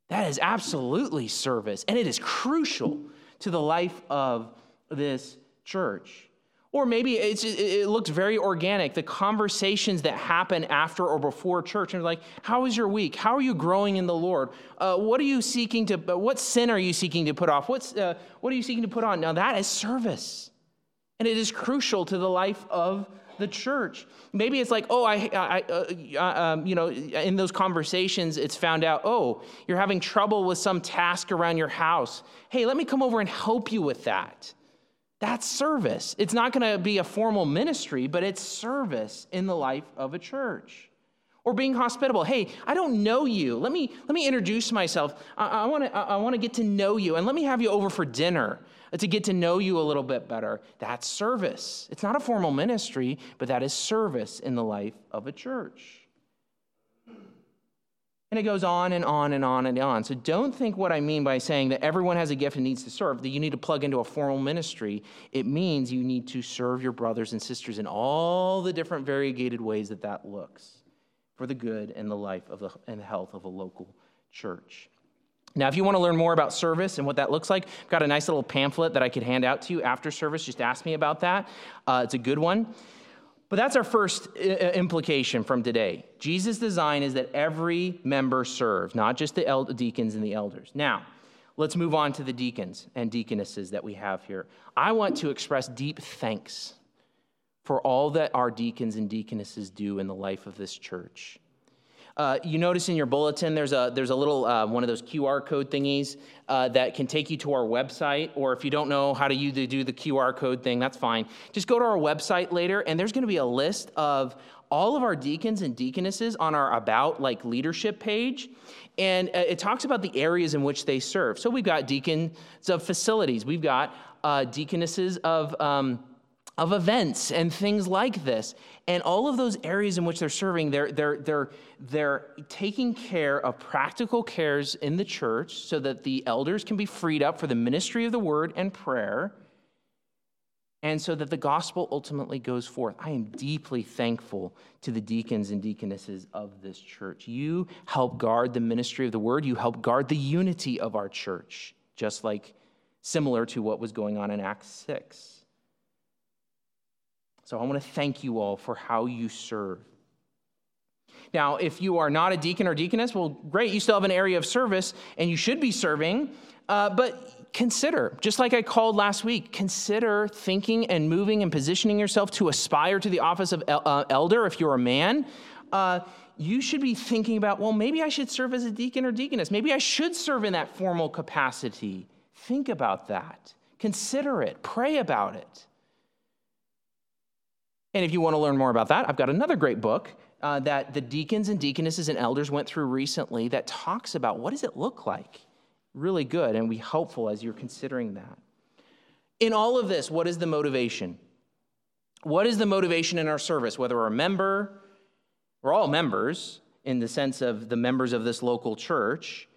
That is absolutely service, and it is crucial to the life of this church. Or maybe it looks very organic, the conversations that happen after or before church. And like, how is your week? How are you growing in the Lord? Uh, what are you seeking to, what sin are you seeking to put off? What's, uh, what are you seeking to put on? Now, that is service. And it is crucial to the life of the church. Maybe it's like, oh, I, I uh, uh, um, you know, in those conversations, it's found out, oh, you're having trouble with some task around your house. Hey, let me come over and help you with that. That's service. It's not going to be a formal ministry, but it's service in the life of a church. Or being hospitable. Hey, I don't know you. Let me, let me introduce myself. I, want to I wanna get to know you, and let me have you over for dinner Uh, to get to know you a little bit better. That's service. It's not a formal ministry, but that is service in the life of a church. And it goes on and on and on and on. So don't think what I mean by saying that everyone has a gift and needs to serve, that you need to plug into a formal ministry. It means you need to serve your brothers and sisters in all the different variegated ways that that looks for the good and the life of the, and the health of a local church. Now, if you want to learn more about service and what that looks like, I've got a nice little pamphlet that I could hand out to you after service. Just ask me about that. Uh, it's a good one. But that's our first uh, uh, implication from today. Jesus' design is that every member serve, not just the deacons and the elders. Now, let's move on to the deacons and deaconesses that we have here. I want to express deep thanks for all that our deacons and deaconesses do in the life of this church. Uh, you notice in your bulletin there's a there's a little uh, one of those QR code thingies uh, that can take you to our website. Or if you don't know how to use do the QR code thing, that's fine. Just go to our website later, and there's going to be a list of all of our deacons and deaconesses on our about like leadership page and uh, it talks about the areas in which they serve so we've got deacons of facilities we've got uh, deaconesses of um, of events and things like this. And all of those areas in which they're serving, they're, they're, they're, they're taking care of practical cares in the church so that the elders can be freed up for the ministry of the word and prayer, and so that the gospel ultimately goes forth. I am deeply thankful to the deacons and deaconesses of this church. You help guard the ministry of the word, you help guard the unity of our church, just like similar to what was going on in Acts 6. So I want to thank you all for how you serve. Now, if you are not a deacon or deaconess, well, great, you still have an area of service and you should be serving, uh, but consider, just like I called last week, consider thinking and moving and positioning yourself to aspire to the office of el- uh, elder if you're a man. Uh, you should be thinking about, well, maybe I should serve as a deacon or deaconess. Maybe I should serve in that formal capacity. Think about that. Consider it. Pray about it. And if you want to learn more about that, I've got another great book uh, that the deacons and deaconesses and elders went through recently that talks about what does it look like. Really good and be helpful as you're considering that. In all of this, what is the motivation? What is the motivation in our service? Whether we're a member, we're all members in the sense of the members of this local church,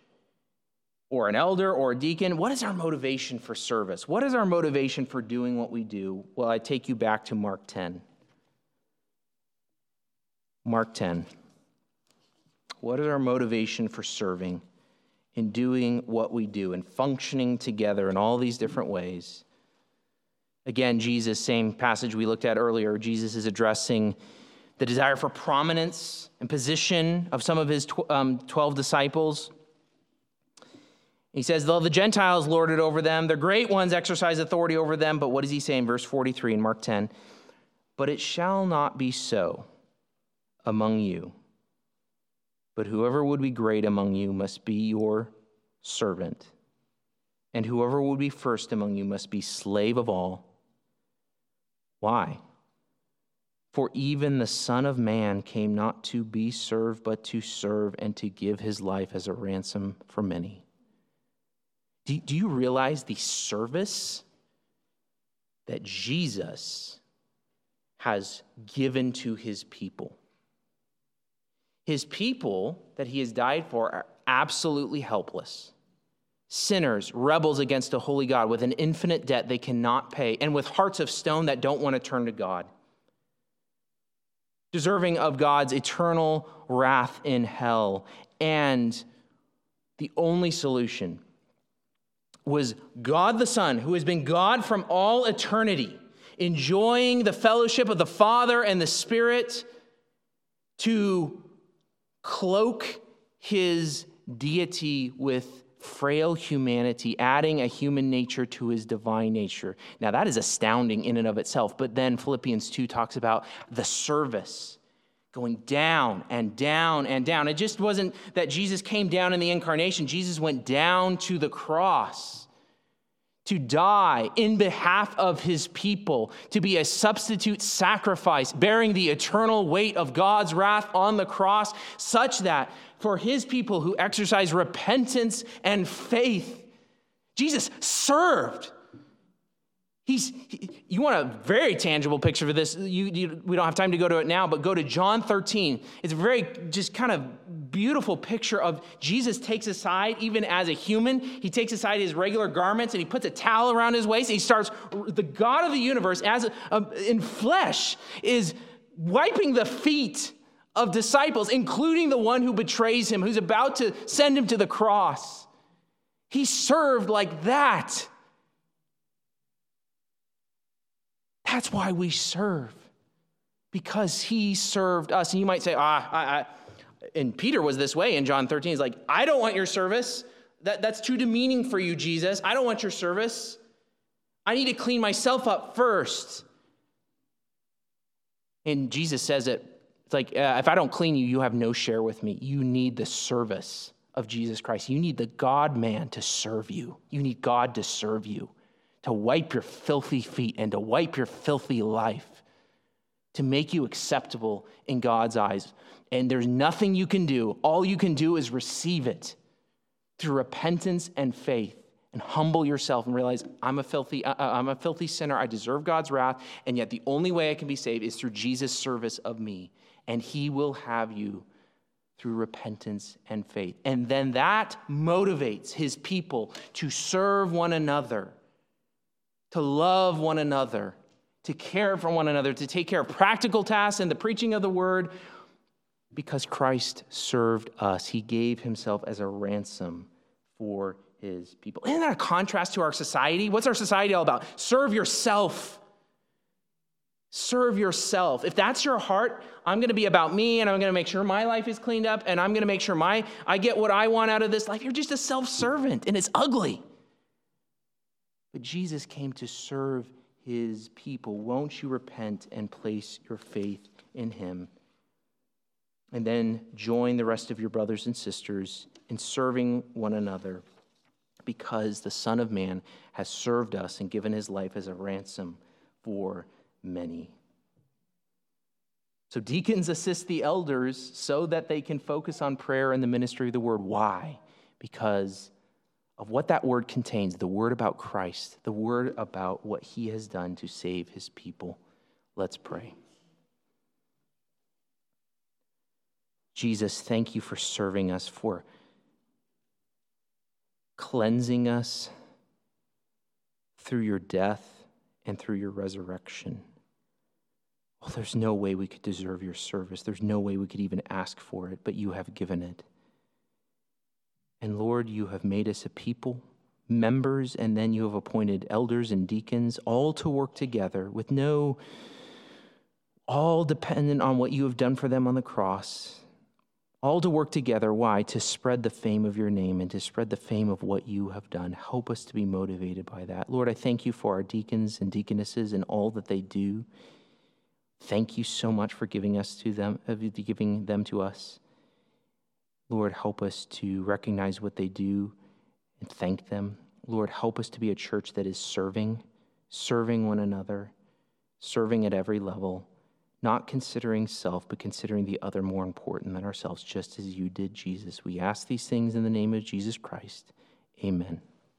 or an elder or a deacon, what is our motivation for service? What is our motivation for doing what we do? Well, I take you back to Mark 10. Mark 10. What is our motivation for serving in doing what we do and functioning together in all these different ways? Again, Jesus, same passage we looked at earlier, Jesus is addressing the desire for prominence and position of some of his tw- um, 12 disciples. He says, Though the Gentiles lord it over them, the great ones exercise authority over them. But what does he say in verse 43 in Mark 10? But it shall not be so among you. But whoever would be great among you must be your servant, and whoever would be first among you must be slave of all. Why? For even the Son of Man came not to be served, but to serve and to give his life as a ransom for many. Do, do you realize the service that Jesus has given to his people? His people that he has died for are absolutely helpless. Sinners, rebels against a holy God with an infinite debt they cannot pay, and with hearts of stone that don't want to turn to God. Deserving of God's eternal wrath in hell. And the only solution was God the Son, who has been God from all eternity, enjoying the fellowship of the Father and the Spirit, to cloak his deity with frail humanity, adding a human nature to his divine nature. Now, that is astounding in and of itself. But then Philippians 2 talks about the service going down and down and down. It just wasn't that Jesus came down in the incarnation, Jesus went down to the cross to die in behalf of his people, to be a substitute sacrifice, bearing the eternal weight of God's wrath on the cross, such that for his people who exercise repentance and faith, Jesus served He's, he, you want a very tangible picture for this. You, you, we don't have time to go to it now, but go to John 13. It's very just kind of beautiful picture of Jesus takes aside, even as a human, he takes aside his regular garments and he puts a towel around his waist. And he starts, the God of the universe, as a, a, in flesh, is wiping the feet of disciples, including the one who betrays him, who's about to send him to the cross. He served like that. That's why we serve, because he served us. And you might say, ah, I, I, and Peter was this way in John 13. He's like, I don't want your service. That, that's too demeaning for you, Jesus. I don't want your service. I need to clean myself up first. And Jesus says it. It's like, uh, if I don't clean you, you have no share with me. You need the service of Jesus Christ. You need the God man to serve you. You need God to serve you to wipe your filthy feet and to wipe your filthy life, to make you acceptable in God's eyes. And there's nothing you can do. All you can do is receive it through repentance and faith and humble yourself and realize I'm a filthy uh, uh, I'm a filthy sinner. I deserve God's wrath, and yet the only way I can be saved is through Jesus' service of me, and he will have you through repentance and faith. And then that motivates his people to serve one another to love one another, to care for one another, to take care of practical tasks and the preaching of the word, because Christ served us. He gave himself as a ransom for his people. Isn't that a contrast to our society? What's our society all about? Serve yourself. Serve yourself. If that's your heart, I'm going to be about me and I'm going to make sure my life is cleaned up and I'm going to make sure my I get what I want out of this life. You're just a self-servant and it's ugly. But Jesus came to serve his people. Won't you repent and place your faith in him? And then join the rest of your brothers and sisters in serving one another because the Son of Man has served us and given his life as a ransom for many. So, deacons assist the elders so that they can focus on prayer and the ministry of the word. Why? Because of what that word contains the word about Christ, the word about what he has done to save his people. Let's pray. Jesus, thank you for serving us, for cleansing us through your death and through your resurrection. Well, there's no way we could deserve your service. There's no way we could even ask for it, but you have given it. And Lord, you have made us a people, members, and then you have appointed elders and deacons, all to work together with no, all dependent on what you have done for them on the cross. All to work together. Why? To spread the fame of your name and to spread the fame of what you have done. Help us to be motivated by that. Lord, I thank you for our deacons and deaconesses and all that they do. Thank you so much for giving us to them, uh, giving them to us. Lord, help us to recognize what they do and thank them. Lord, help us to be a church that is serving, serving one another, serving at every level, not considering self, but considering the other more important than ourselves, just as you did, Jesus. We ask these things in the name of Jesus Christ. Amen.